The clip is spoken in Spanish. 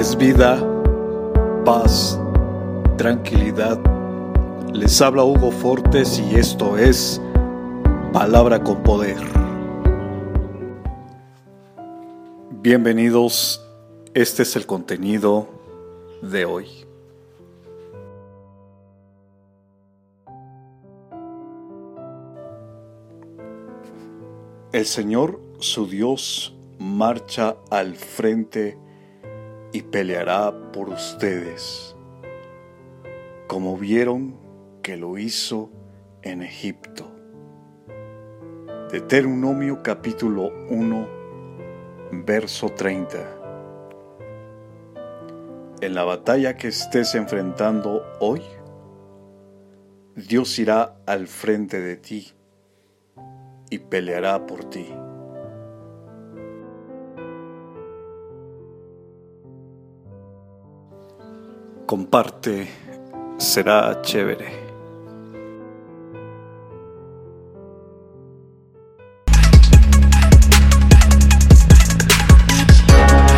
es vida, paz, tranquilidad. Les habla Hugo Fortes y esto es Palabra con Poder. Bienvenidos, este es el contenido de hoy. El Señor, su Dios, marcha al frente y peleará por ustedes, como vieron que lo hizo en Egipto. Deuteronomio capítulo 1, verso 30. En la batalla que estés enfrentando hoy, Dios irá al frente de ti y peleará por ti. Comparte, será chévere.